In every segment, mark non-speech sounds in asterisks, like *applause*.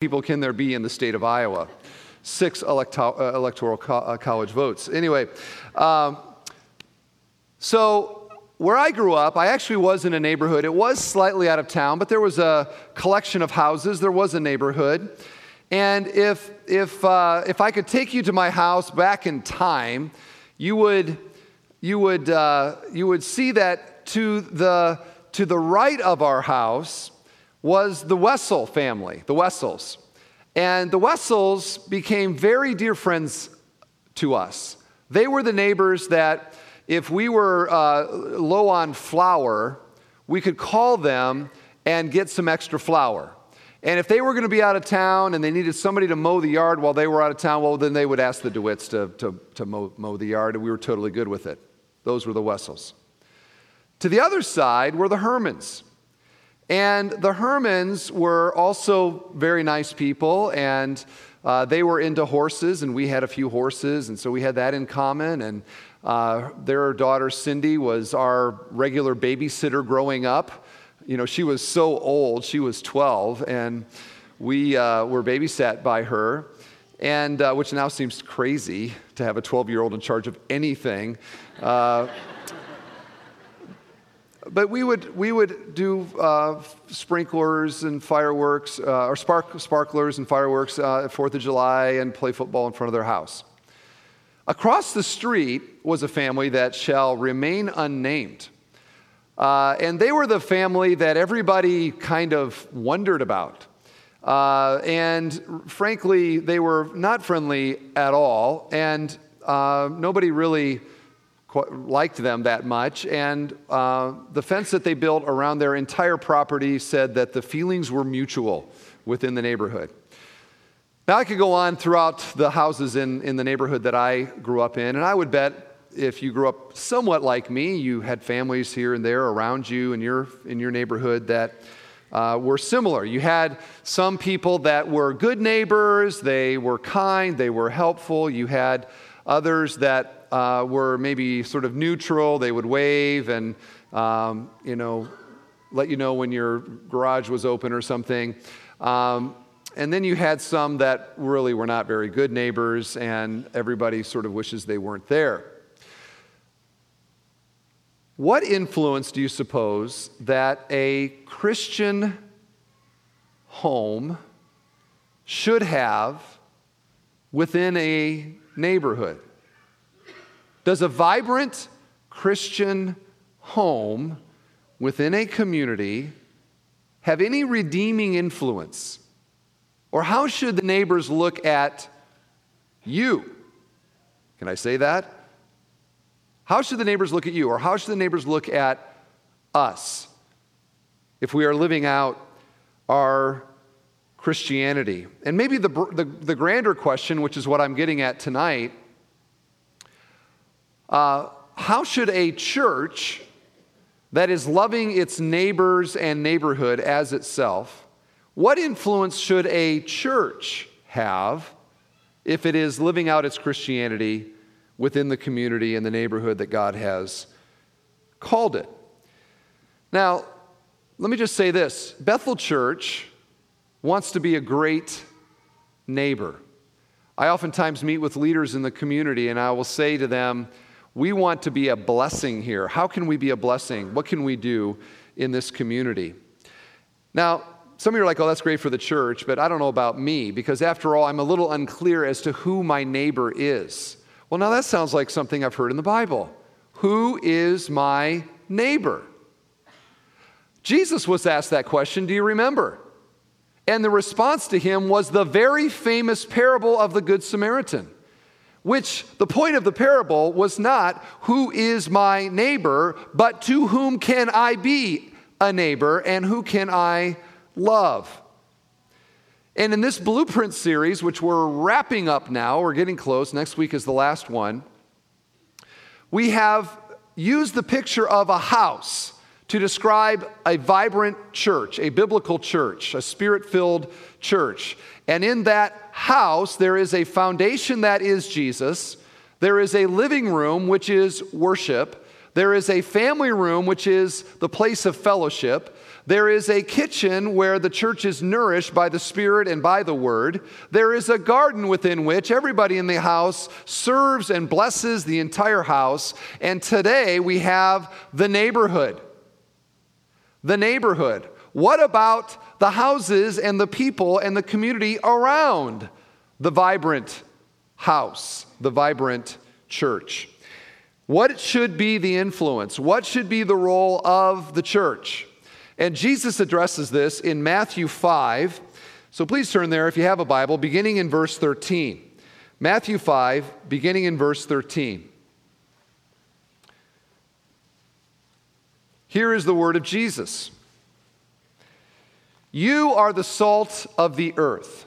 people can there be in the state of Iowa? Six electo- uh, electoral co- uh, college votes. Anyway, um, so where I grew up, I actually was in a neighborhood. It was slightly out of town, but there was a collection of houses. There was a neighborhood. And if, if, uh, if I could take you to my house back in time, you would, you would, uh, you would see that to the, to the right of our house was the Wessel family, the Wessels. And the Wessels became very dear friends to us. They were the neighbors that, if we were uh, low on flour, we could call them and get some extra flour. And if they were going to be out of town and they needed somebody to mow the yard while they were out of town, well, then they would ask the DeWitts to, to, to mow, mow the yard, and we were totally good with it. Those were the Wessels. To the other side were the Hermans. And the Hermans were also very nice people, and uh, they were into horses, and we had a few horses, and so we had that in common. And uh, their daughter Cindy was our regular babysitter growing up you know, she was so old, she was 12, and we uh, were babysat by her, and uh, which now seems crazy to have a 12 year old in charge of anything. Uh, but we would, we would do uh, sprinklers and fireworks, uh, or spark, sparklers and fireworks uh, at 4th of July and play football in front of their house. Across the street was a family that shall remain unnamed. Uh, and they were the family that everybody kind of wondered about. Uh, and frankly, they were not friendly at all, and uh, nobody really liked them that much. And uh, the fence that they built around their entire property said that the feelings were mutual within the neighborhood. Now, I could go on throughout the houses in, in the neighborhood that I grew up in, and I would bet if you grew up somewhat like me, you had families here and there around you in your, in your neighborhood that uh, were similar. You had some people that were good neighbors, they were kind, they were helpful. You had others that uh, were maybe sort of neutral, they would wave and, um, you know, let you know when your garage was open or something. Um, and then you had some that really were not very good neighbors, and everybody sort of wishes they weren't there. What influence do you suppose that a Christian home should have within a neighborhood? Does a vibrant Christian home within a community have any redeeming influence? Or how should the neighbors look at you? Can I say that? How should the neighbors look at you, or how should the neighbors look at us if we are living out our Christianity? And maybe the, the, the grander question, which is what I'm getting at tonight uh, how should a church that is loving its neighbors and neighborhood as itself, what influence should a church have if it is living out its Christianity within the community and the neighborhood that God has called it. Now, let me just say this Bethel Church wants to be a great neighbor. I oftentimes meet with leaders in the community and I will say to them, We want to be a blessing here. How can we be a blessing? What can we do in this community? Now, some of you are like, oh, that's great for the church, but I don't know about me because after all, I'm a little unclear as to who my neighbor is. Well, now that sounds like something I've heard in the Bible. Who is my neighbor? Jesus was asked that question, do you remember? And the response to him was the very famous parable of the Good Samaritan, which the point of the parable was not who is my neighbor, but to whom can I be a neighbor and who can I love? And in this blueprint series, which we're wrapping up now, we're getting close, next week is the last one, we have used the picture of a house to describe a vibrant church, a biblical church, a spirit filled church. And in that house, there is a foundation that is Jesus, there is a living room, which is worship, there is a family room, which is the place of fellowship. There is a kitchen where the church is nourished by the Spirit and by the Word. There is a garden within which everybody in the house serves and blesses the entire house. And today we have the neighborhood. The neighborhood. What about the houses and the people and the community around the vibrant house, the vibrant church? What should be the influence? What should be the role of the church? And Jesus addresses this in Matthew 5. So please turn there if you have a Bible, beginning in verse 13. Matthew 5, beginning in verse 13. Here is the word of Jesus You are the salt of the earth.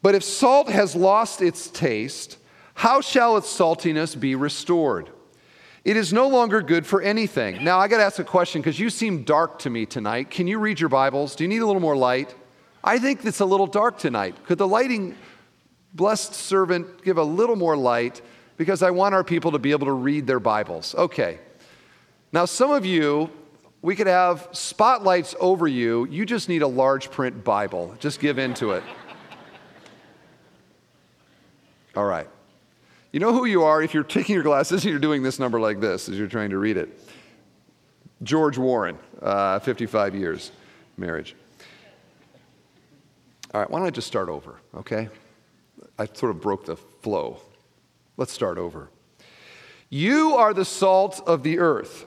But if salt has lost its taste, how shall its saltiness be restored? It is no longer good for anything. Now, I got to ask a question because you seem dark to me tonight. Can you read your Bibles? Do you need a little more light? I think it's a little dark tonight. Could the lighting blessed servant give a little more light? Because I want our people to be able to read their Bibles. Okay. Now, some of you, we could have spotlights over you. You just need a large print Bible. Just give in to it. *laughs* All right. You know who you are if you're taking your glasses and you're doing this number like this as you're trying to read it. George Warren, uh, 55 years marriage. All right, why don't I just start over, okay? I sort of broke the flow. Let's start over. You are the salt of the earth.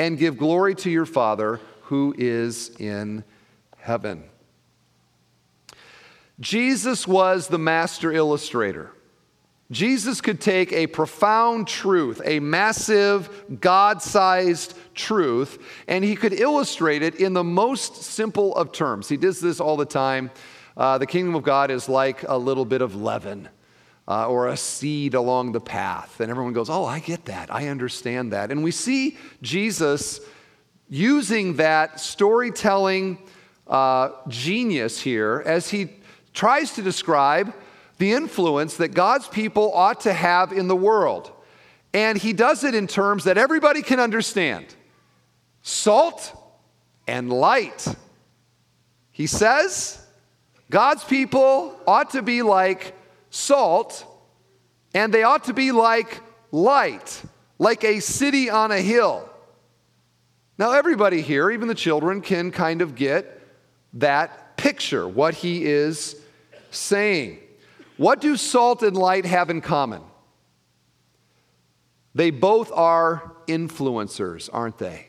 and give glory to your Father who is in heaven. Jesus was the master illustrator. Jesus could take a profound truth, a massive, God sized truth, and he could illustrate it in the most simple of terms. He does this all the time. Uh, the kingdom of God is like a little bit of leaven uh, or a seed along the path. And everyone goes, Oh, I get that. I understand that. And we see Jesus using that storytelling uh, genius here as he tries to describe the influence that God's people ought to have in the world. And he does it in terms that everybody can understand salt and light. He says God's people ought to be like salt, and they ought to be like light, like a city on a hill. Now, everybody here, even the children, can kind of get that picture, what he is saying. What do salt and light have in common? They both are influencers, aren't they?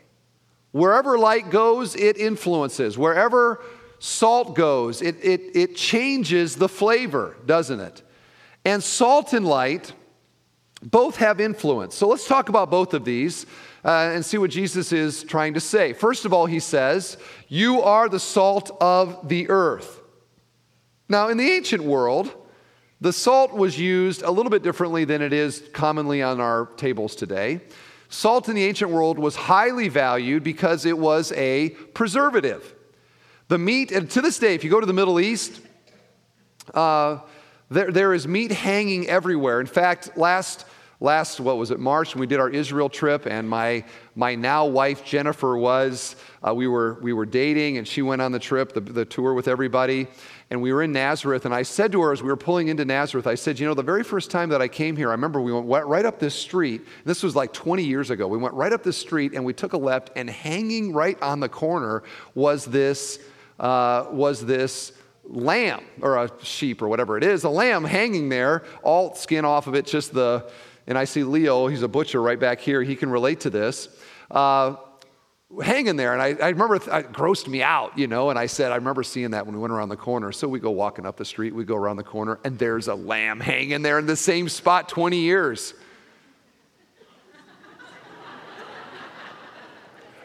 Wherever light goes, it influences. Wherever salt goes, it, it, it changes the flavor, doesn't it? And salt and light both have influence. So let's talk about both of these uh, and see what Jesus is trying to say. First of all, he says, You are the salt of the earth. Now, in the ancient world, the salt was used a little bit differently than it is commonly on our tables today. Salt in the ancient world was highly valued because it was a preservative. The meat, and to this day, if you go to the Middle East, uh, there, there is meat hanging everywhere. In fact, last last, what was it, March, when we did our Israel trip, and my, my now wife Jennifer was, uh, we, were, we were dating, and she went on the trip, the, the tour with everybody and we were in Nazareth, and I said to her as we were pulling into Nazareth, I said, You know, the very first time that I came here, I remember we went right up this street. This was like 20 years ago. We went right up this street and we took a left, and hanging right on the corner was this, uh, was this lamb or a sheep or whatever it is, a lamb hanging there, all skin off of it, just the, and I see Leo, he's a butcher right back here, he can relate to this. Uh, hanging there. And I, I remember th- it grossed me out, you know. And I said, I remember seeing that when we went around the corner. So we go walking up the street, we go around the corner, and there's a lamb hanging there in the same spot 20 years.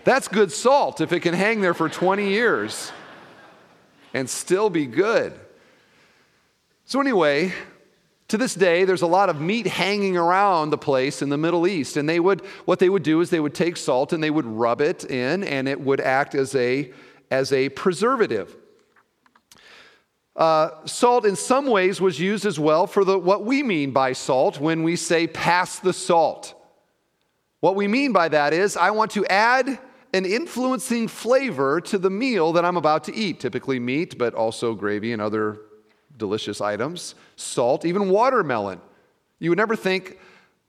That's good salt if it can hang there for 20 years and still be good. So, anyway, to this day, there's a lot of meat hanging around the place in the Middle East. And they would, what they would do is they would take salt and they would rub it in, and it would act as a, as a preservative. Uh, salt, in some ways, was used as well for the, what we mean by salt when we say pass the salt. What we mean by that is, I want to add an influencing flavor to the meal that I'm about to eat, typically meat, but also gravy and other delicious items, salt, even watermelon. You would never think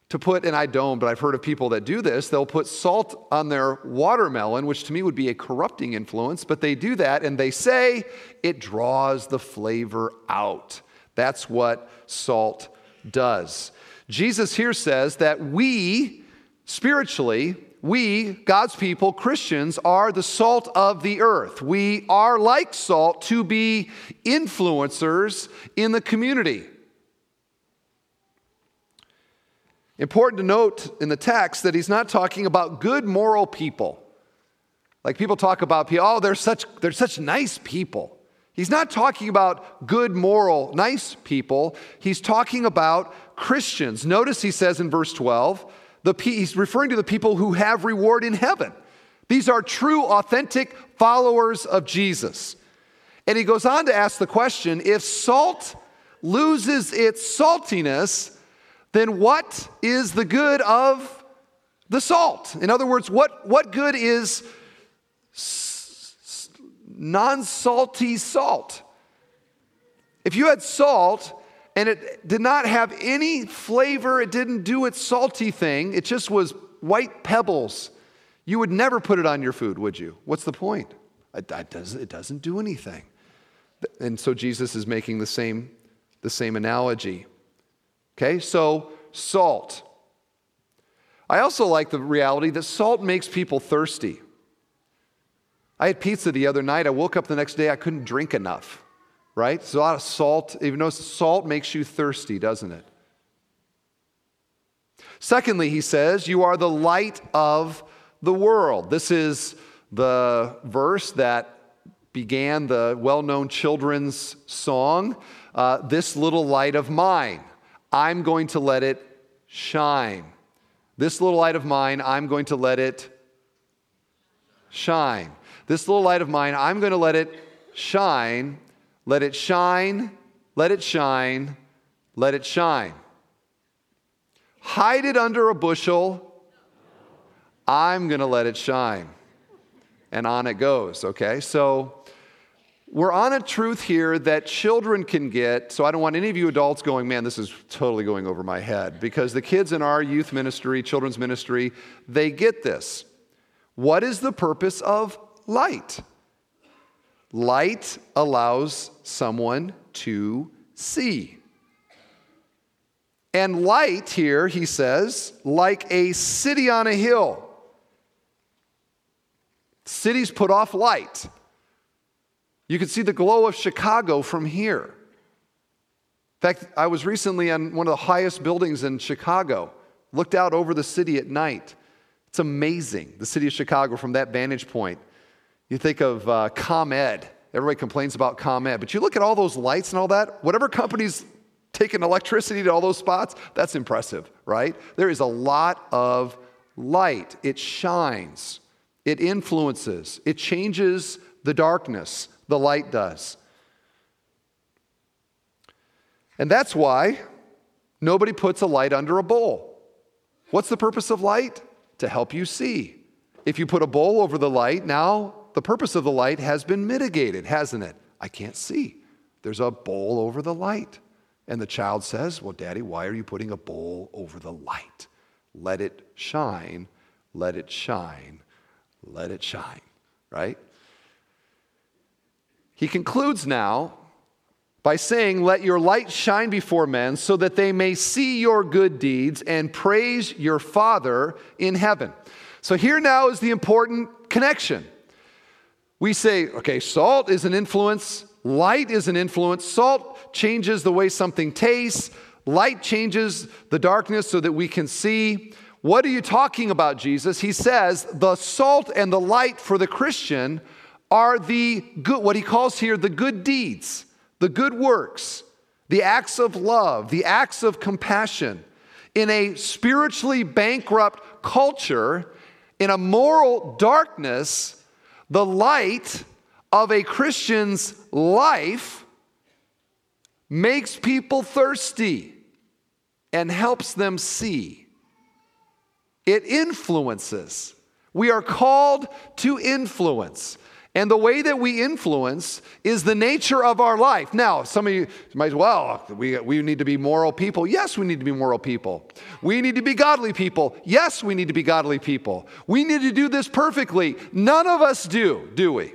to put, and I don't, but I've heard of people that do this. They'll put salt on their watermelon, which to me would be a corrupting influence, but they do that and they say it draws the flavor out. That's what salt does. Jesus here says that we, spiritually, we, God's people, Christians, are the salt of the earth. We are like salt to be influencers in the community. Important to note in the text that he's not talking about good moral people. Like people talk about oh, they're such, they're such nice people. He's not talking about good, moral, nice people. He's talking about Christians. Notice he says in verse 12, the, he's referring to the people who have reward in heaven. These are true, authentic followers of Jesus. And he goes on to ask the question if salt loses its saltiness, then what is the good of the salt? In other words, what, what good is non salty salt? If you had salt and it did not have any flavor, it didn't do its salty thing, it just was white pebbles, you would never put it on your food, would you? What's the point? It, doesn't, it doesn't do anything. And so Jesus is making the same, the same analogy. Okay, so salt. I also like the reality that salt makes people thirsty. I had pizza the other night. I woke up the next day, I couldn't drink enough right? There's a lot of salt. Even though salt makes you thirsty, doesn't it? Secondly, he says, You are the light of the world. This is the verse that began the well known children's song, uh, This Little Light of Mine. I'm going to let it shine. This little light of mine, I'm going to let it shine. This little light of mine, I'm going to let it shine let it shine, let it shine, let it shine. Hide it under a bushel. I'm going to let it shine. And on it goes, okay? So we're on a truth here that children can get. So I don't want any of you adults going, man, this is totally going over my head. Because the kids in our youth ministry, children's ministry, they get this. What is the purpose of light? Light allows someone to see. And light here, he says, like a city on a hill. Cities put off light. You can see the glow of Chicago from here. In fact, I was recently on one of the highest buildings in Chicago, looked out over the city at night. It's amazing, the city of Chicago from that vantage point. You think of uh, ComEd. Everybody complains about ComEd. But you look at all those lights and all that, whatever company's taking electricity to all those spots, that's impressive, right? There is a lot of light. It shines, it influences, it changes the darkness. The light does. And that's why nobody puts a light under a bowl. What's the purpose of light? To help you see. If you put a bowl over the light, now the purpose of the light has been mitigated, hasn't it? I can't see. There's a bowl over the light. And the child says, Well, Daddy, why are you putting a bowl over the light? Let it shine, let it shine, let it shine, right? He concludes now by saying, Let your light shine before men so that they may see your good deeds and praise your Father in heaven. So here now is the important connection. We say, okay, salt is an influence, light is an influence. Salt changes the way something tastes, light changes the darkness so that we can see. What are you talking about, Jesus? He says the salt and the light for the Christian are the good, what he calls here the good deeds, the good works, the acts of love, the acts of compassion. In a spiritually bankrupt culture, in a moral darkness, the light of a Christian's life makes people thirsty and helps them see. It influences. We are called to influence. And the way that we influence is the nature of our life. Now, some of you might, say, well, we, we need to be moral people. Yes, we need to be moral people. We need to be godly people. Yes, we need to be godly people. We need to do this perfectly. None of us do, do we?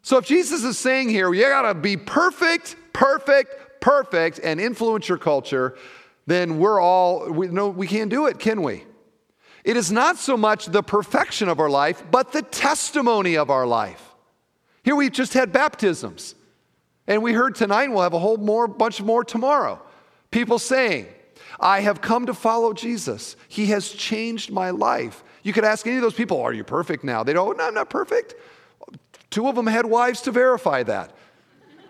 So if Jesus is saying here, you gotta be perfect, perfect, perfect, and influence your culture, then we're all, we, no, we can't do it, can we? It is not so much the perfection of our life, but the testimony of our life. Here we just had baptisms. And we heard tonight, we'll have a whole more bunch more tomorrow. People saying, I have come to follow Jesus. He has changed my life. You could ask any of those people, Are you perfect now? They go, No, I'm not perfect. Two of them had wives to verify that. *laughs*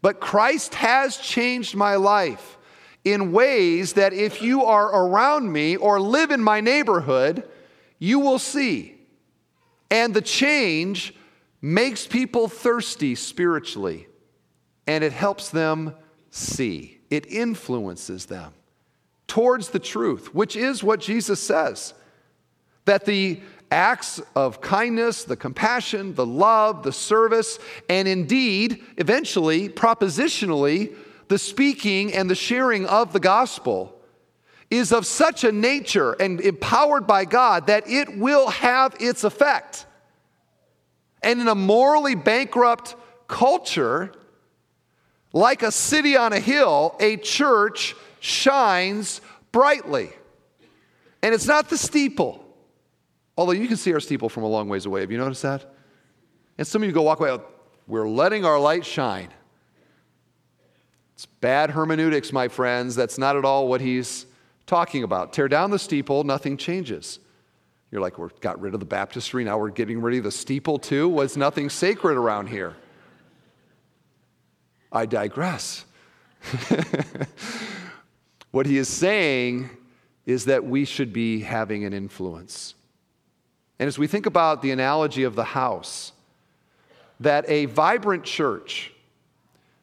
but Christ has changed my life in ways that if you are around me or live in my neighborhood, you will see. And the change makes people thirsty spiritually, and it helps them see. It influences them towards the truth, which is what Jesus says that the acts of kindness, the compassion, the love, the service, and indeed, eventually, propositionally, the speaking and the sharing of the gospel is of such a nature and empowered by God that it will have its effect. And in a morally bankrupt culture, like a city on a hill, a church shines brightly. And it's not the steeple, although you can see our steeple from a long ways away. Have you noticed that? And some of you go walk away, we're letting our light shine. It's bad hermeneutics, my friends. That's not at all what he's talking about. Tear down the steeple, nothing changes. You're like, we got rid of the baptistry, now we're getting rid of the steeple too? Was nothing sacred around here? I digress. *laughs* what he is saying is that we should be having an influence. And as we think about the analogy of the house, that a vibrant church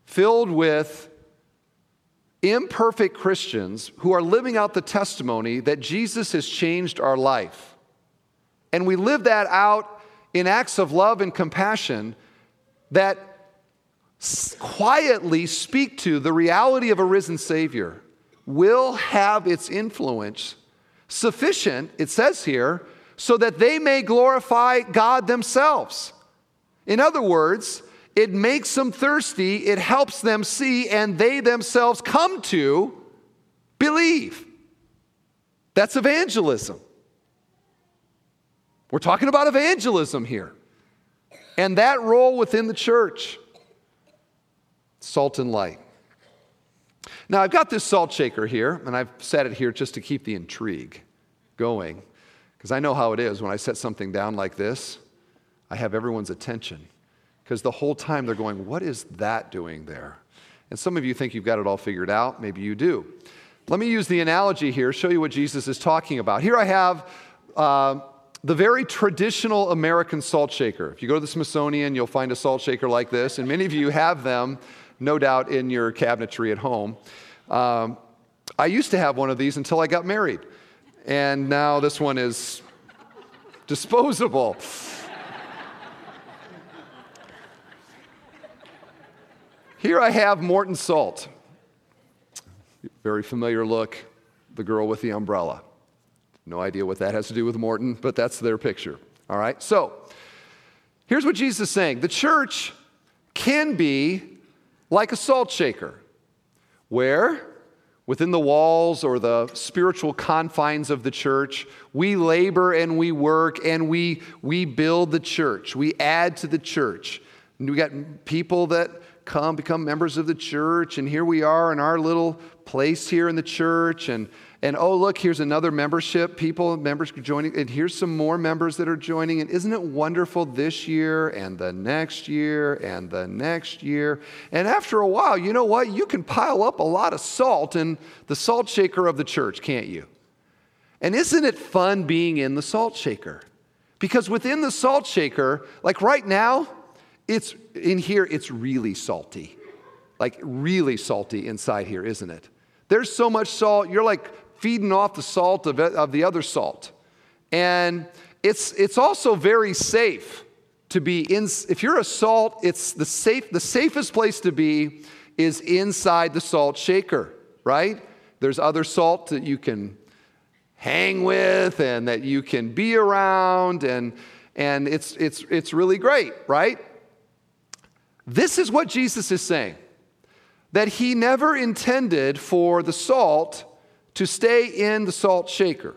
filled with imperfect Christians who are living out the testimony that Jesus has changed our life. And we live that out in acts of love and compassion that quietly speak to the reality of a risen Savior will have its influence sufficient, it says here, so that they may glorify God themselves. In other words, it makes them thirsty, it helps them see, and they themselves come to believe. That's evangelism. We're talking about evangelism here. And that role within the church salt and light. Now, I've got this salt shaker here, and I've set it here just to keep the intrigue going, because I know how it is when I set something down like this, I have everyone's attention because the whole time they're going, What is that doing there? And some of you think you've got it all figured out. Maybe you do. Let me use the analogy here, show you what Jesus is talking about. Here I have uh, the very traditional American salt shaker. If you go to the Smithsonian, you'll find a salt shaker like this, and many of you have them, no doubt, in your cabinetry at home. Um, I used to have one of these until I got married, and now this one is disposable. Here I have Morton Salt. Very familiar look, the girl with the umbrella. No idea what that has to do with Morton, but that's their picture. All right, so here's what Jesus is saying the church can be like a salt shaker, where within the walls or the spiritual confines of the church, we labor and we work and we, we build the church, we add to the church. And we got people that come become members of the church. And here we are in our little place here in the church. And, and oh, look, here's another membership. People, members joining. And here's some more members that are joining. And isn't it wonderful this year and the next year and the next year? And after a while, you know what? You can pile up a lot of salt in the salt shaker of the church, can't you? And isn't it fun being in the salt shaker? Because within the salt shaker, like right now, it's in here, it's really salty. Like really salty inside here, isn't it? There's so much salt, you're like feeding off the salt of, of the other salt. And it's, it's also very safe to be in, if you're a salt, it's the safe, the safest place to be is inside the salt shaker, right? There's other salt that you can hang with and that you can be around and and it's it's it's really great right this is what jesus is saying that he never intended for the salt to stay in the salt shaker.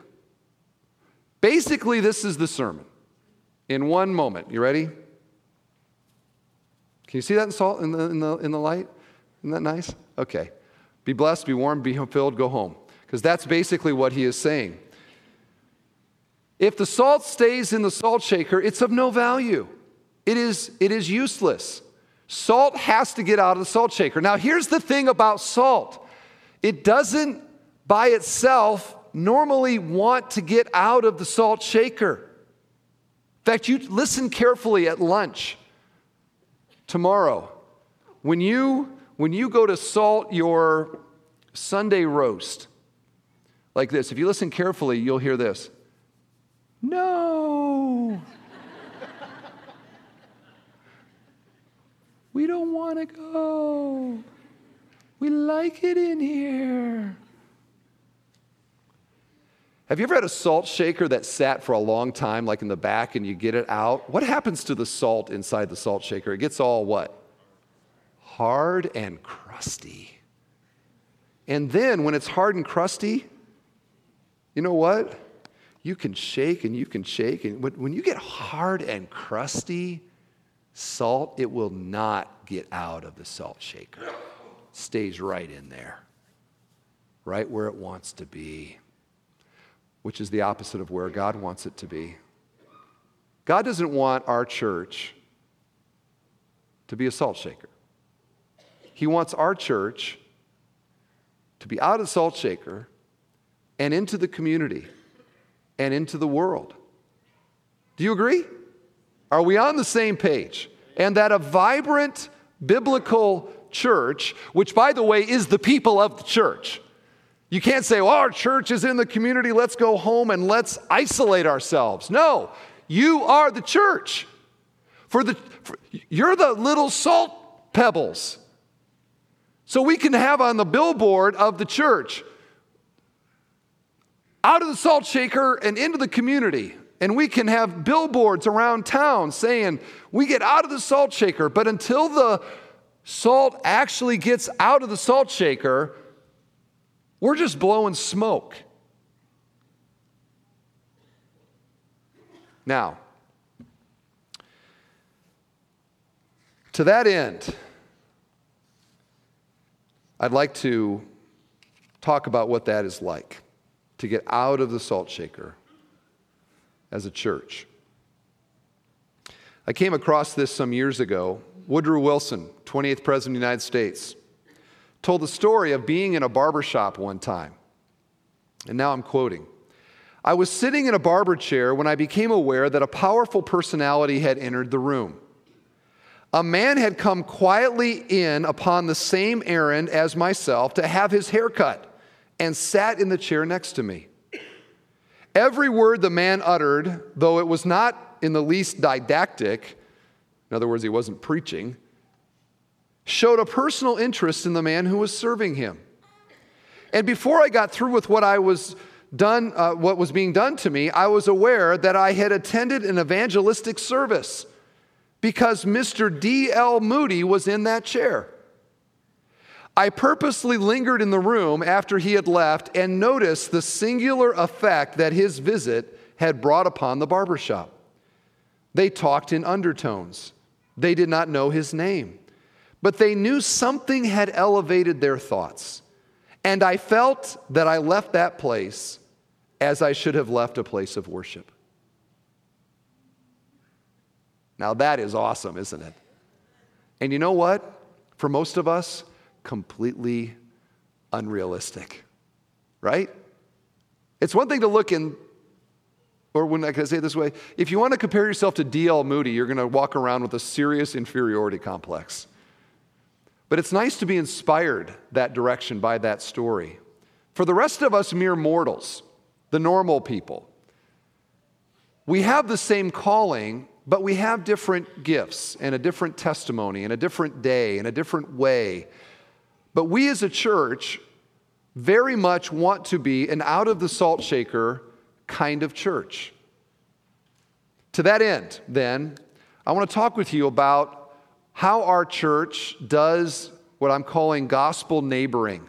Basically this is the sermon. In one moment. You ready? Can you see that in salt in the, in the, in the light? Isn't that nice? Okay. Be blessed be warm be filled go home. Because that's basically what he is saying. If the salt stays in the salt shaker, it's of no value. It is, it is useless. Salt has to get out of the salt shaker. Now, here's the thing about salt it doesn't by itself normally want to get out of the salt shaker. In fact, you listen carefully at lunch tomorrow. When you, when you go to salt your Sunday roast, like this. If you listen carefully, you'll hear this No. We don't want to go. We like it in here. Have you ever had a salt shaker that sat for a long time, like in the back, and you get it out? What happens to the salt inside the salt shaker? It gets all what? Hard and crusty. And then when it's hard and crusty, you know what? You can shake and you can shake. And when you get hard and crusty salt, it will not get out of the salt shaker. Stays right in there, right where it wants to be, which is the opposite of where God wants it to be. God doesn't want our church to be a salt shaker. He wants our church to be out of the salt shaker and into the community and into the world. Do you agree? Are we on the same page? And that a vibrant biblical church, which by the way is the people of the church, you can't say, well, our church is in the community, let's go home and let's isolate ourselves. No, you are the church. For the, for, you're the little salt pebbles. So we can have on the billboard of the church, out of the salt shaker and into the community. And we can have billboards around town saying, we get out of the salt shaker. But until the salt actually gets out of the salt shaker, we're just blowing smoke. Now, to that end, I'd like to talk about what that is like to get out of the salt shaker as a church. I came across this some years ago. Woodrow Wilson, 28th President of the United States, told the story of being in a barber shop one time. And now I'm quoting. I was sitting in a barber chair when I became aware that a powerful personality had entered the room. A man had come quietly in upon the same errand as myself to have his hair cut and sat in the chair next to me. Every word the man uttered, though it was not in the least didactic, in other words, he wasn't preaching, showed a personal interest in the man who was serving him. And before I got through with what I was done, uh, what was being done to me, I was aware that I had attended an evangelistic service because Mr. D.L. Moody was in that chair. I purposely lingered in the room after he had left and noticed the singular effect that his visit had brought upon the barbershop. They talked in undertones. They did not know his name. but they knew something had elevated their thoughts. And I felt that I left that place as I should have left a place of worship. Now, that is awesome, isn't it? And you know what? For most of us, completely unrealistic, right? It's one thing to look in, or when I can say it this way, if you want to compare yourself to D.L. Moody, you're going to walk around with a serious inferiority complex. But it's nice to be inspired that direction by that story. For the rest of us, mere mortals, the normal people, we have the same calling, but we have different gifts and a different testimony and a different day and a different way. But we as a church very much want to be an out of the salt shaker kind of church. To that end, then, I want to talk with you about how our church does what I'm calling gospel neighboring.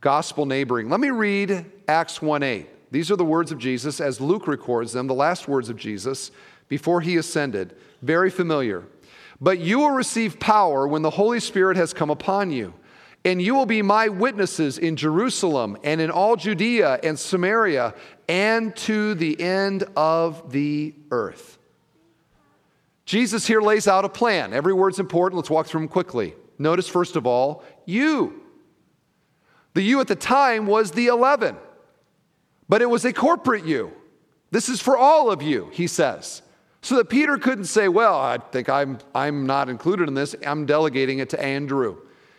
Gospel neighboring. Let me read Acts 1 8. These are the words of Jesus as Luke records them, the last words of Jesus before he ascended. Very familiar. But you will receive power when the Holy Spirit has come upon you, and you will be my witnesses in Jerusalem and in all Judea and Samaria and to the end of the earth. Jesus here lays out a plan. Every word's important. Let's walk through them quickly. Notice, first of all, you. The you at the time was the 11. But it was a corporate you. This is for all of you, he says. So that Peter couldn't say, Well, I think I'm, I'm not included in this. I'm delegating it to Andrew.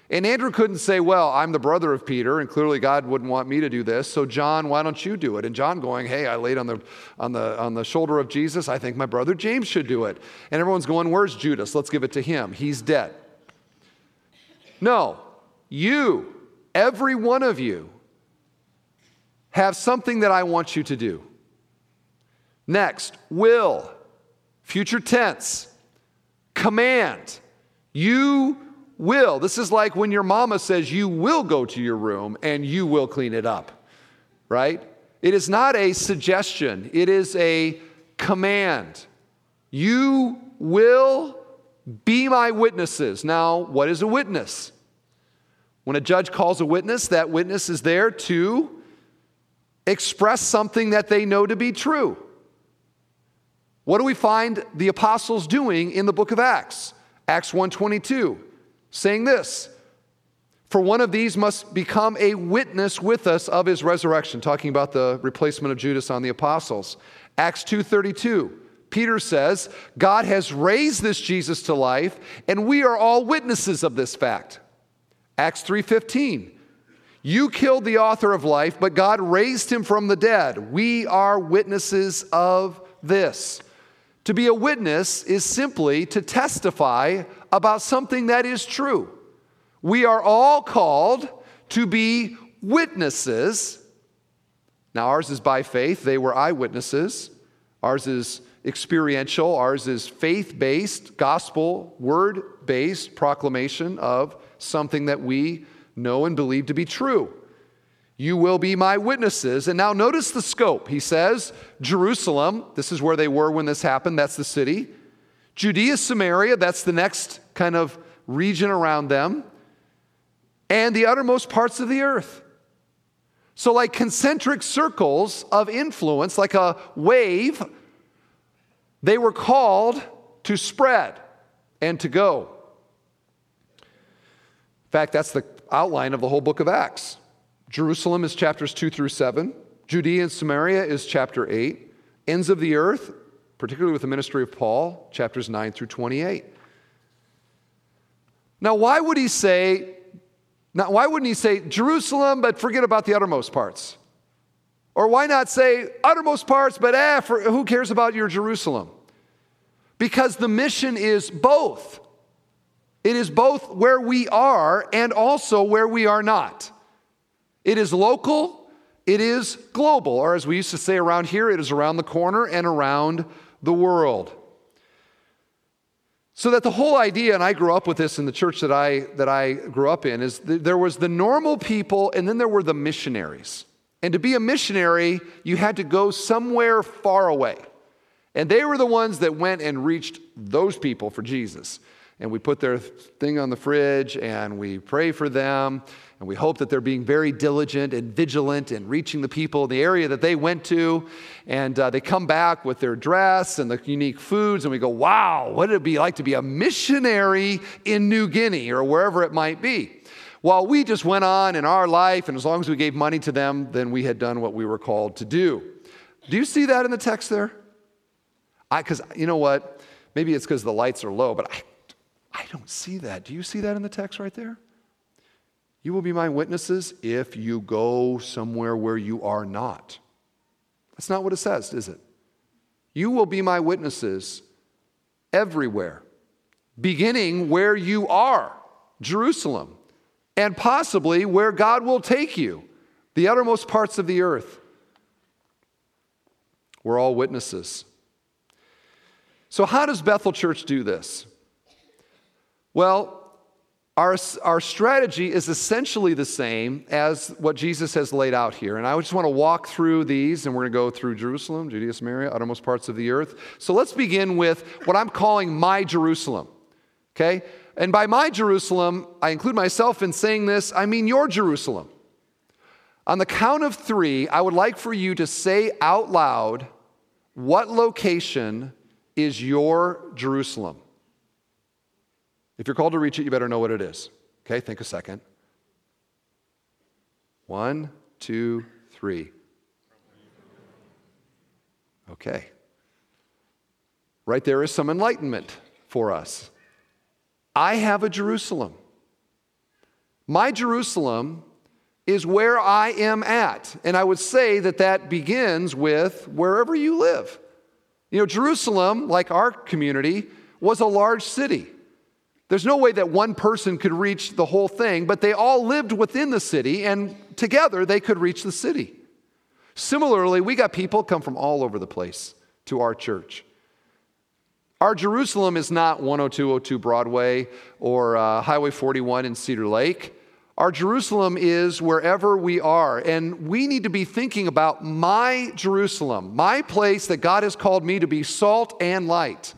And Andrew couldn't say, Well, I'm the brother of Peter, and clearly God wouldn't want me to do this. So, John, why don't you do it? And John going, Hey, I laid on the, on the, on the shoulder of Jesus. I think my brother James should do it. And everyone's going, Where's Judas? Let's give it to him. He's dead. No, you, every one of you, have something that I want you to do. Next, will, future tense, command. You will. This is like when your mama says you will go to your room and you will clean it up, right? It is not a suggestion, it is a command. You will be my witnesses. Now, what is a witness? When a judge calls a witness, that witness is there to express something that they know to be true. What do we find the apostles doing in the book of Acts? Acts 1:22 saying this, for one of these must become a witness with us of his resurrection, talking about the replacement of Judas on the apostles. Acts 2:32 Peter says, God has raised this Jesus to life, and we are all witnesses of this fact. Acts 3:15 you killed the author of life, but God raised him from the dead. We are witnesses of this. To be a witness is simply to testify about something that is true. We are all called to be witnesses. Now, ours is by faith, they were eyewitnesses. Ours is experiential, ours is faith based, gospel, word based proclamation of something that we know and believe to be true. You will be my witnesses. And now notice the scope. He says, Jerusalem, this is where they were when this happened, that's the city. Judea, Samaria, that's the next kind of region around them. And the uttermost parts of the earth. So, like concentric circles of influence, like a wave, they were called to spread and to go. In fact, that's the outline of the whole book of Acts. Jerusalem is chapters 2 through 7, Judea and Samaria is chapter 8, ends of the earth, particularly with the ministry of Paul, chapters 9 through 28. Now, why would he say, now, why wouldn't he say Jerusalem, but forget about the uttermost parts? Or why not say uttermost parts, but eh, for, who cares about your Jerusalem? Because the mission is both. It is both where we are and also where we are not. It is local, it is global, or as we used to say around here, it is around the corner and around the world. So that the whole idea, and I grew up with this in the church that I, that I grew up in, is there was the normal people and then there were the missionaries. And to be a missionary, you had to go somewhere far away. And they were the ones that went and reached those people for Jesus. And we put their thing on the fridge and we pray for them. And we hope that they're being very diligent and vigilant in reaching the people in the area that they went to. And uh, they come back with their dress and the unique foods. And we go, wow, what would it be like to be a missionary in New Guinea or wherever it might be? Well, we just went on in our life, and as long as we gave money to them, then we had done what we were called to do. Do you see that in the text there? Because you know what? Maybe it's because the lights are low, but I, I don't see that. Do you see that in the text right there? You will be my witnesses if you go somewhere where you are not. That's not what it says, is it? You will be my witnesses everywhere, beginning where you are, Jerusalem, and possibly where God will take you, the uttermost parts of the earth. We're all witnesses. So, how does Bethel Church do this? Well, our, our strategy is essentially the same as what Jesus has laid out here. And I just want to walk through these, and we're going to go through Jerusalem, Judea, Samaria, uttermost parts of the earth. So let's begin with what I'm calling my Jerusalem. Okay? And by my Jerusalem, I include myself in saying this, I mean your Jerusalem. On the count of three, I would like for you to say out loud what location is your Jerusalem. If you're called to reach it, you better know what it is. Okay, think a second. One, two, three. Okay. Right there is some enlightenment for us. I have a Jerusalem. My Jerusalem is where I am at. And I would say that that begins with wherever you live. You know, Jerusalem, like our community, was a large city. There's no way that one person could reach the whole thing, but they all lived within the city, and together they could reach the city. Similarly, we got people come from all over the place to our church. Our Jerusalem is not 10202 Broadway or uh, Highway 41 in Cedar Lake. Our Jerusalem is wherever we are. And we need to be thinking about my Jerusalem, my place that God has called me to be salt and light.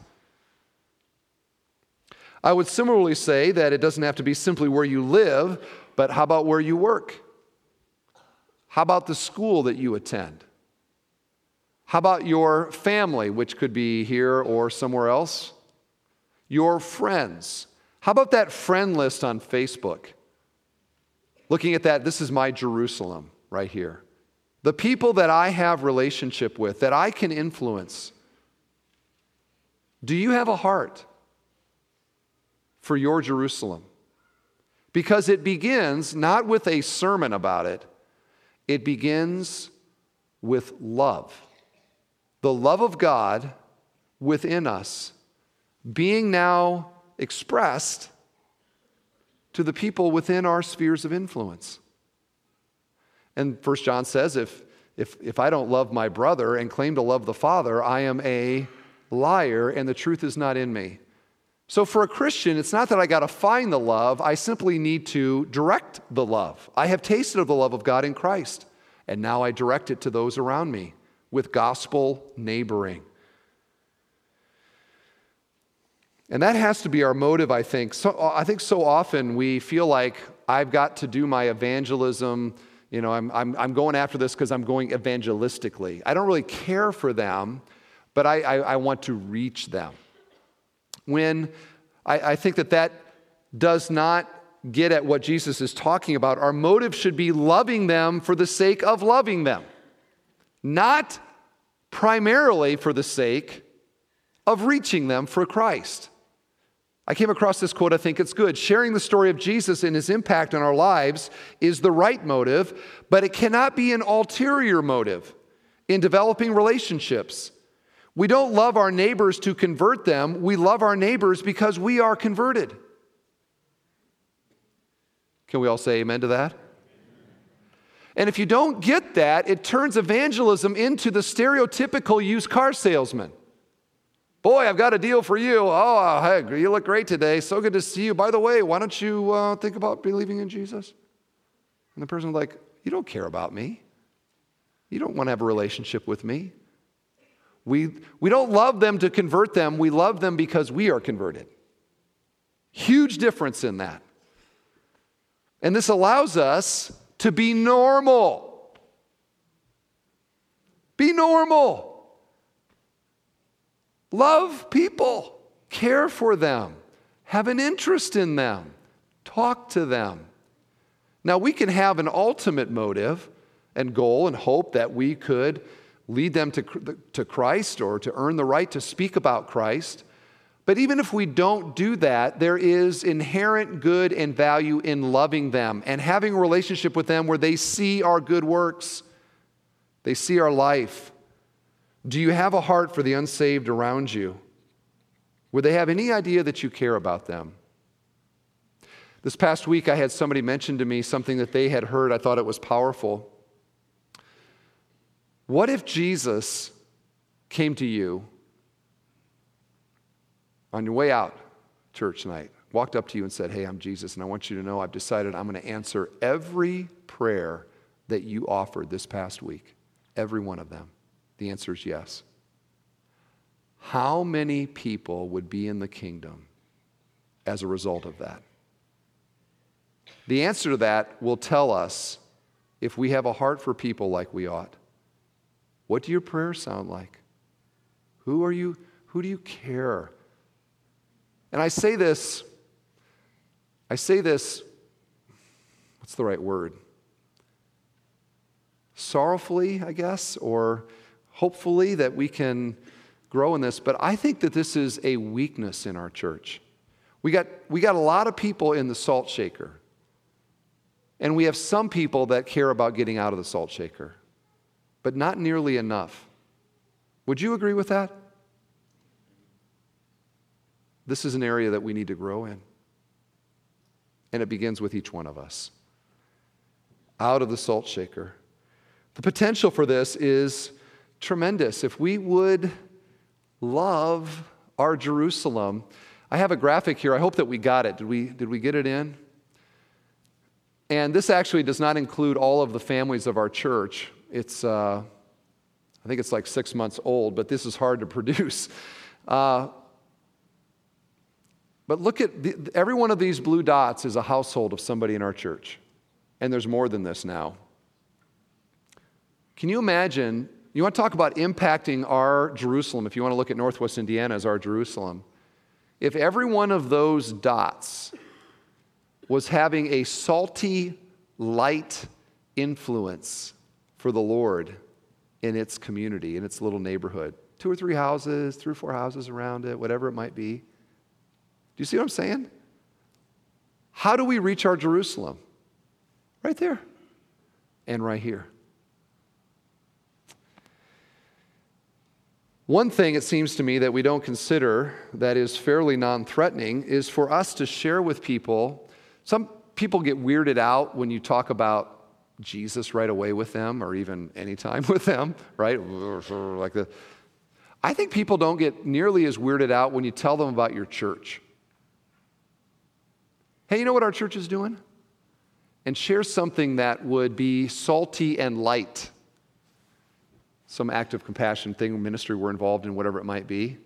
I would similarly say that it doesn't have to be simply where you live, but how about where you work? How about the school that you attend? How about your family, which could be here or somewhere else? Your friends. How about that friend list on Facebook? Looking at that, this is my Jerusalem right here. The people that I have relationship with, that I can influence. Do you have a heart for your Jerusalem? Because it begins not with a sermon about it, it begins with love the love of God within us being now expressed to the people within our spheres of influence. And First John says, if, if, if I don't love my brother and claim to love the Father, I am a liar and the truth is not in me. So for a Christian, it's not that I got to find the love, I simply need to direct the love. I have tasted of the love of God in Christ, and now I direct it to those around me with gospel neighboring. And that has to be our motive, I think. So, I think so often we feel like I've got to do my evangelism. You know, I'm, I'm, I'm going after this because I'm going evangelistically. I don't really care for them, but I, I, I want to reach them. When I, I think that that does not get at what Jesus is talking about, our motive should be loving them for the sake of loving them not primarily for the sake of reaching them for Christ. I came across this quote, I think it's good. Sharing the story of Jesus and his impact on our lives is the right motive, but it cannot be an ulterior motive in developing relationships. We don't love our neighbors to convert them, we love our neighbors because we are converted. Can we all say amen to that? And if you don't get that, it turns evangelism into the stereotypical used car salesman. Boy, I've got a deal for you. Oh, hey, you look great today. So good to see you. By the way, why don't you uh, think about believing in Jesus? And the person's like, You don't care about me. You don't want to have a relationship with me. We, we don't love them to convert them, we love them because we are converted. Huge difference in that. And this allows us to be normal. Be normal. Love people, care for them, have an interest in them, talk to them. Now, we can have an ultimate motive and goal and hope that we could lead them to, to Christ or to earn the right to speak about Christ. But even if we don't do that, there is inherent good and value in loving them and having a relationship with them where they see our good works, they see our life. Do you have a heart for the unsaved around you? Would they have any idea that you care about them? This past week, I had somebody mention to me something that they had heard. I thought it was powerful. What if Jesus came to you on your way out, church night, walked up to you and said, Hey, I'm Jesus, and I want you to know I've decided I'm going to answer every prayer that you offered this past week? Every one of them. The answer is yes. How many people would be in the kingdom as a result of that? The answer to that will tell us if we have a heart for people like we ought. What do your prayers sound like? Who are you? Who do you care? And I say this, I say this, what's the right word? Sorrowfully, I guess, or hopefully that we can grow in this, but I think that this is a weakness in our church. We got, we got a lot of people in the salt shaker, and we have some people that care about getting out of the salt shaker but not nearly enough. Would you agree with that? This is an area that we need to grow in. And it begins with each one of us. Out of the salt shaker. The potential for this is tremendous. If we would love our Jerusalem, I have a graphic here. I hope that we got it. Did we, did we get it in? And this actually does not include all of the families of our church. It's, uh, I think it's like six months old, but this is hard to *laughs* produce. Uh, but look at the, every one of these blue dots is a household of somebody in our church. And there's more than this now. Can you imagine? You want to talk about impacting our Jerusalem, if you want to look at Northwest Indiana as our Jerusalem. If every one of those dots was having a salty, light influence for the Lord in its community, in its little neighborhood. Two or three houses, three or four houses around it, whatever it might be. Do you see what I'm saying? How do we reach our Jerusalem? Right there and right here. One thing it seems to me that we don't consider that is fairly non threatening is for us to share with people. Some people get weirded out when you talk about Jesus right away with them or even anytime *laughs* with them, right? Like the, I think people don't get nearly as weirded out when you tell them about your church. Hey, you know what our church is doing? And share something that would be salty and light. Some act of compassion thing, ministry we're involved in, whatever it might be.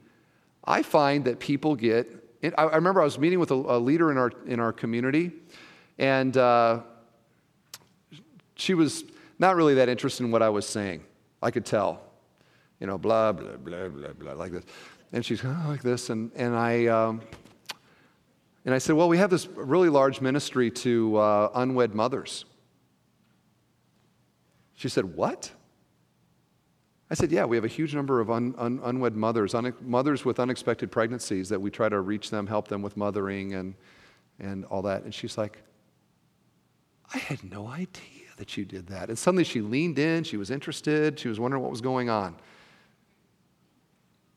I find that people get, I remember I was meeting with a, leader in our, in our community, and uh, she was not really that interested in what I was saying. I could tell, you know, blah, blah, blah, blah, blah, like this. And she's oh, like this. And, and, I, um, and I said, Well, we have this really large ministry to uh, unwed mothers. She said, What? I said, Yeah, we have a huge number of un, un, unwed mothers, un, mothers with unexpected pregnancies that we try to reach them, help them with mothering and, and all that. And she's like, I had no idea that you did that. And suddenly she leaned in, she was interested, she was wondering what was going on.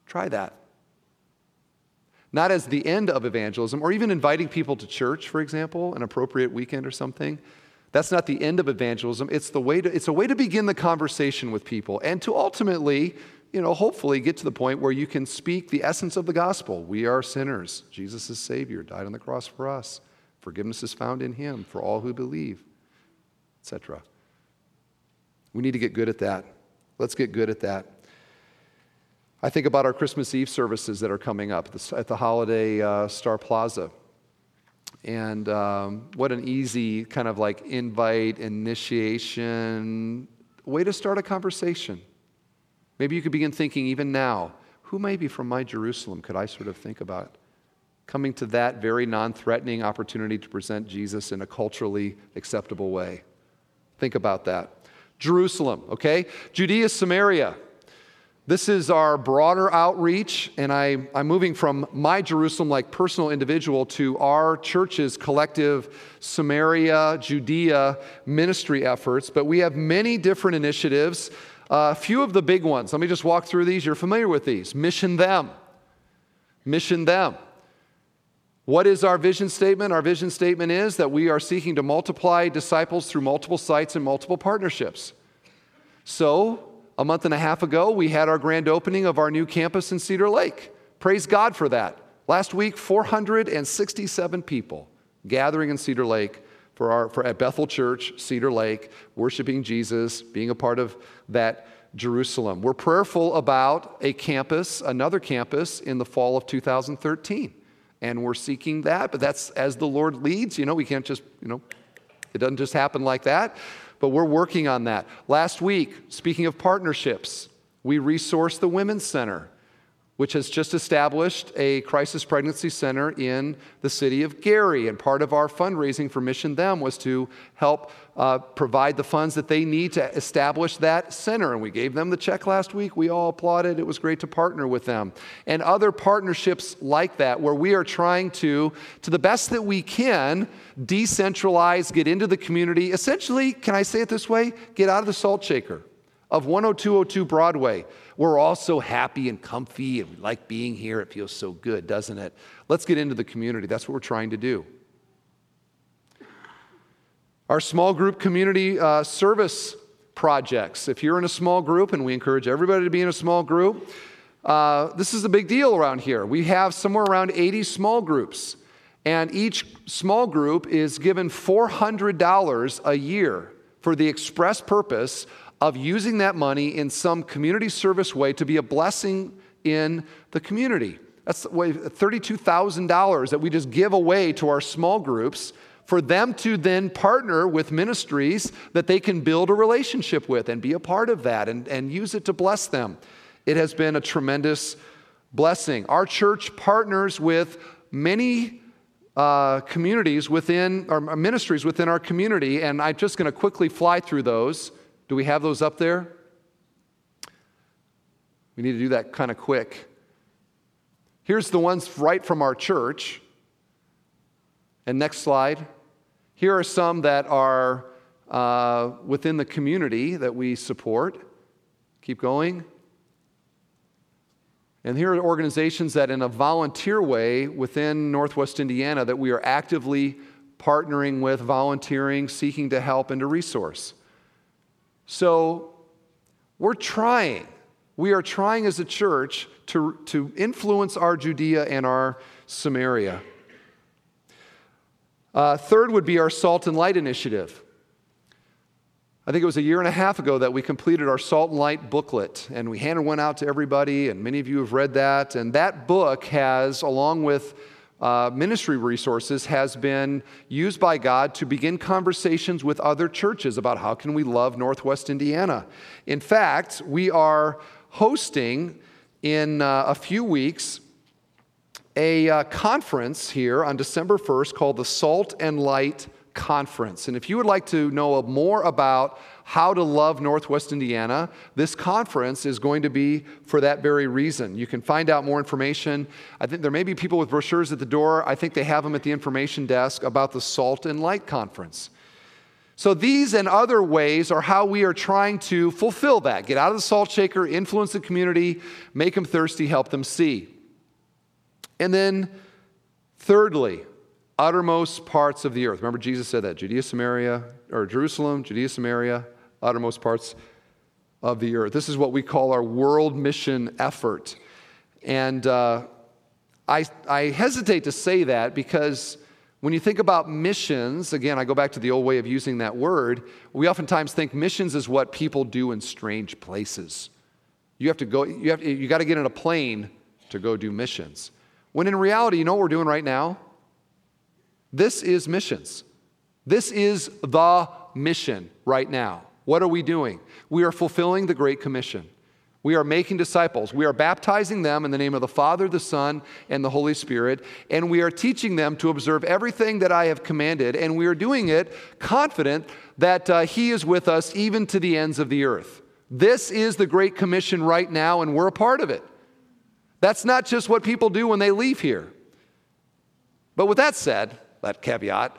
Try that. Not as the end of evangelism, or even inviting people to church, for example, an appropriate weekend or something. That's not the end of evangelism. It's, the way to, it's a way to begin the conversation with people and to ultimately, you know, hopefully get to the point where you can speak the essence of the gospel. We are sinners. Jesus is Savior, died on the cross for us. Forgiveness is found in Him for all who believe etc. We need to get good at that. Let's get good at that. I think about our Christmas Eve services that are coming up at the Holiday uh, Star Plaza. And um, what an easy kind of like invite, initiation, way to start a conversation. Maybe you could begin thinking even now who maybe from my Jerusalem could I sort of think about coming to that very non threatening opportunity to present Jesus in a culturally acceptable way? Think about that. Jerusalem, okay? Judea, Samaria. This is our broader outreach, and I, am moving from my Jerusalem, like personal individual, to our church's collective Samaria, Judea ministry efforts. But we have many different initiatives. A uh, few of the big ones, let me just walk through these. You're familiar with these. Mission them. Mission them. What is our vision statement? Our vision statement is that we are seeking to multiply disciples through multiple sites and multiple partnerships. So, a month and a half ago, we had our grand opening of our new campus in Cedar Lake. Praise God for that. Last week, 467 people gathering in Cedar Lake for our for at Bethel Church, Cedar Lake, worshiping Jesus, being a part of that Jerusalem. We're prayerful about a campus, another campus in the fall of 2013. And we're seeking that, but that's as the Lord leads. You know, we can't just, you know, it doesn't just happen like that but we're working on that. Last week, speaking of partnerships, we resourced the Women's Center, which has just established a crisis pregnancy center in the city of Gary. And part of our fundraising for Mission Them was to help uh, provide the funds that they need to establish that center. And we gave them the check last week. We all applauded. It was great to partner with them. And other partnerships like that, where we are trying to, to the best that we can, decentralize, get into the community. Essentially, can I say it this way? Get out of the salt shaker of 10202 Broadway. We're all so happy and comfy and we like being here. It feels so good, doesn't it? Let's get into the community. That's what we're trying to do. Our small group community uh, service projects. If you're in a small group, and we encourage everybody to be in a small group, uh, this is a big deal around here. We have somewhere around 80 small groups, and each small group is given $400 a year for the express purpose of using that money in some community service way to be a blessing in the community. That's $32,000 that we just give away to our small groups for them to then partner with ministries that they can build a relationship with and be a part of that and, and use it to bless them. It has been a tremendous blessing. Our church partners with many uh, communities within, or ministries within our community, and I'm just going to quickly fly through those. Do we have those up there? We need to do that kind of quick. Here's the ones right from our church. And next slide. Here are some that are uh, within the community that we support. Keep going. And here are organizations that, in a volunteer way within Northwest Indiana, that we are actively partnering with, volunteering, seeking to help and to resource. So we're trying. We are trying as a church to, to influence our Judea and our Samaria. Uh, third would be our Salt and Light initiative. I think it was a year and a half ago that we completed our Salt and Light booklet, and we handed one out to everybody, and many of you have read that. And that book has, along with uh, ministry resources, has been used by God to begin conversations with other churches about how can we love Northwest Indiana. In fact, we are hosting in uh, a few weeks a uh, conference here on December 1st called the Salt and Light Conference. And if you would like to know more about how to love Northwest Indiana, this conference is going to be for that very reason. You can find out more information. I think there may be people with brochures at the door. I think they have them at the information desk about the Salt and Light Conference. So, these and other ways are how we are trying to fulfill that. Get out of the salt shaker, influence the community, make them thirsty, help them see. And then, thirdly, uttermost parts of the earth. Remember, Jesus said that Judea, Samaria, or Jerusalem, Judea, Samaria, uttermost parts of the earth. This is what we call our world mission effort. And uh, I, I hesitate to say that because when you think about missions, again, I go back to the old way of using that word, we oftentimes think missions is what people do in strange places. You have to go, you, have, you got to get in a plane to go do missions. When in reality, you know what we're doing right now? This is missions. This is the mission right now. What are we doing? We are fulfilling the Great Commission. We are making disciples. We are baptizing them in the name of the Father, the Son, and the Holy Spirit, and we are teaching them to observe everything that I have commanded, and we are doing it confident that uh, He is with us even to the ends of the earth. This is the Great Commission right now, and we're a part of it. That's not just what people do when they leave here. But with that said, that caveat,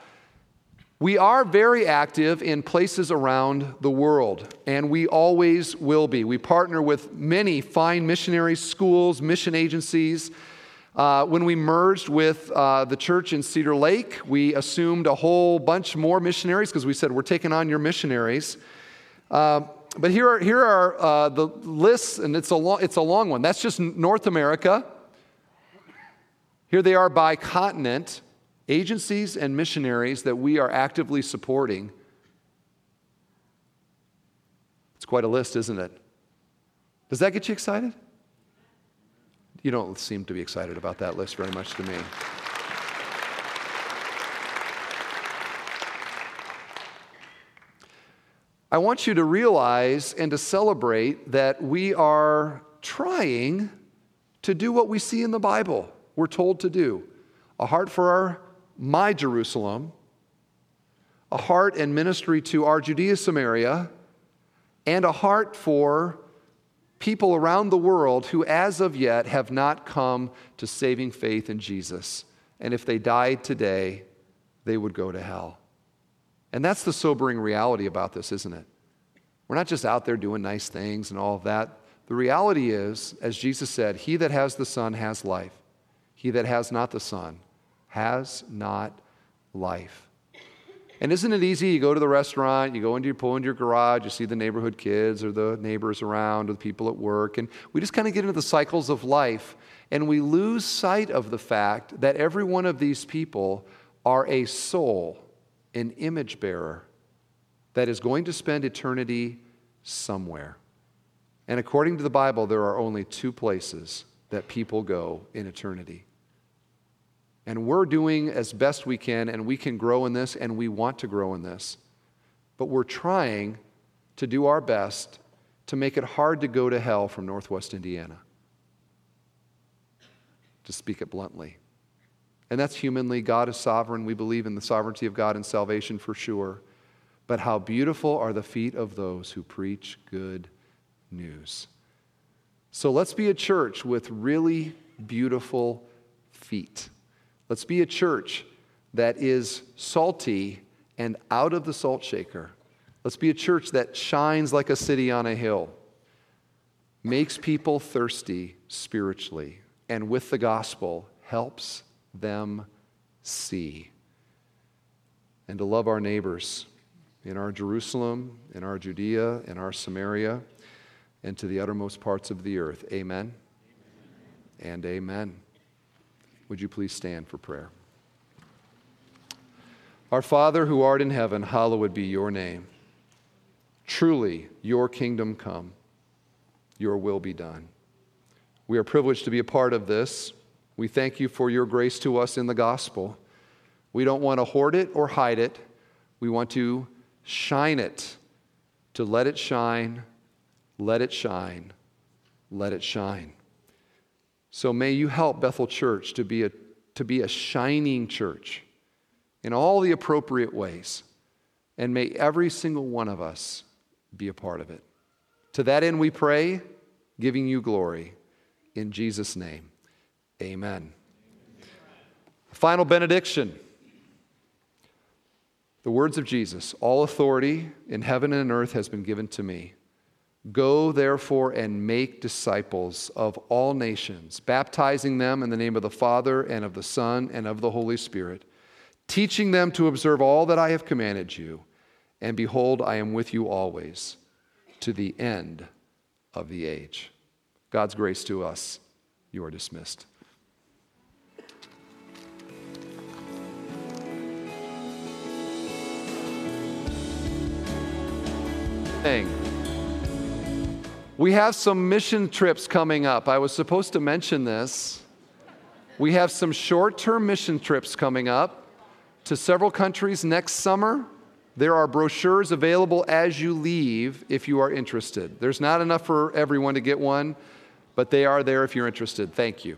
we are very active in places around the world, and we always will be. We partner with many fine missionary schools, mission agencies. Uh, when we merged with uh, the church in Cedar Lake, we assumed a whole bunch more missionaries because we said, We're taking on your missionaries. Uh, but here are, here are uh, the lists, and it's a, long, it's a long one. That's just North America. Here they are by continent agencies and missionaries that we are actively supporting. It's quite a list, isn't it? Does that get you excited? You don't seem to be excited about that list very much to me. I want you to realize and to celebrate that we are trying to do what we see in the Bible we're told to do a heart for our my Jerusalem, a heart and ministry to our Judea Samaria, and a heart for people around the world who, as of yet, have not come to saving faith in Jesus. And if they died today, they would go to hell. And that's the sobering reality about this, isn't it? We're not just out there doing nice things and all of that. The reality is, as Jesus said, He that has the Son has life. He that has not the Son has not life. And isn't it easy? You go to the restaurant, you go into your pull into your garage, you see the neighborhood kids or the neighbors around or the people at work, and we just kind of get into the cycles of life, and we lose sight of the fact that every one of these people are a soul, an image bearer that is going to spend eternity somewhere. And according to the Bible, there are only two places that people go in eternity and we're doing as best we can, and we can grow in this, and we want to grow in this. But we're trying to do our best to make it hard to go to hell from Northwest Indiana, to speak it bluntly. And that's humanly. God is sovereign. We believe in the sovereignty of God and salvation for sure. But how beautiful are the feet of those who preach good news. So let's be a church with really beautiful feet. Let's be a church that is salty and out of the salt shaker. Let's be a church that shines like a city on a hill, makes people thirsty spiritually, and with the gospel helps them see. And to love our neighbors in our Jerusalem, in our Judea, in our Samaria, and to the uttermost parts of the earth. Amen, amen. and amen. Would you please stand for prayer? Our Father who art in heaven, hallowed be your name. Truly, your kingdom come, your will be done. We are privileged to be a part of this. We thank you for your grace to us in the gospel. We don't want to hoard it or hide it. We want to shine it, to let it shine, let it shine, let it shine. So may you help Bethel Church to be a, to be a shining church in all the appropriate ways. And may every single one of us be a part of it. To that end, we pray, giving you glory. In Jesus' name, amen. Final benediction. The words of Jesus All authority in heaven and in earth has been given to me. Go, therefore, and make disciples of all nations, baptizing them in the name of the Father, and of the Son, and of the Holy Spirit, teaching them to observe all that I have commanded you. And behold, I am with you always to the end of the age. God's grace to us. You are dismissed. Thank We have some mission trips coming up. I was supposed to mention this. We have some short term mission trips coming up to several countries next summer. There are brochures available as you leave if you are interested. There's not enough for everyone to get one, but they are there if you're interested. Thank you.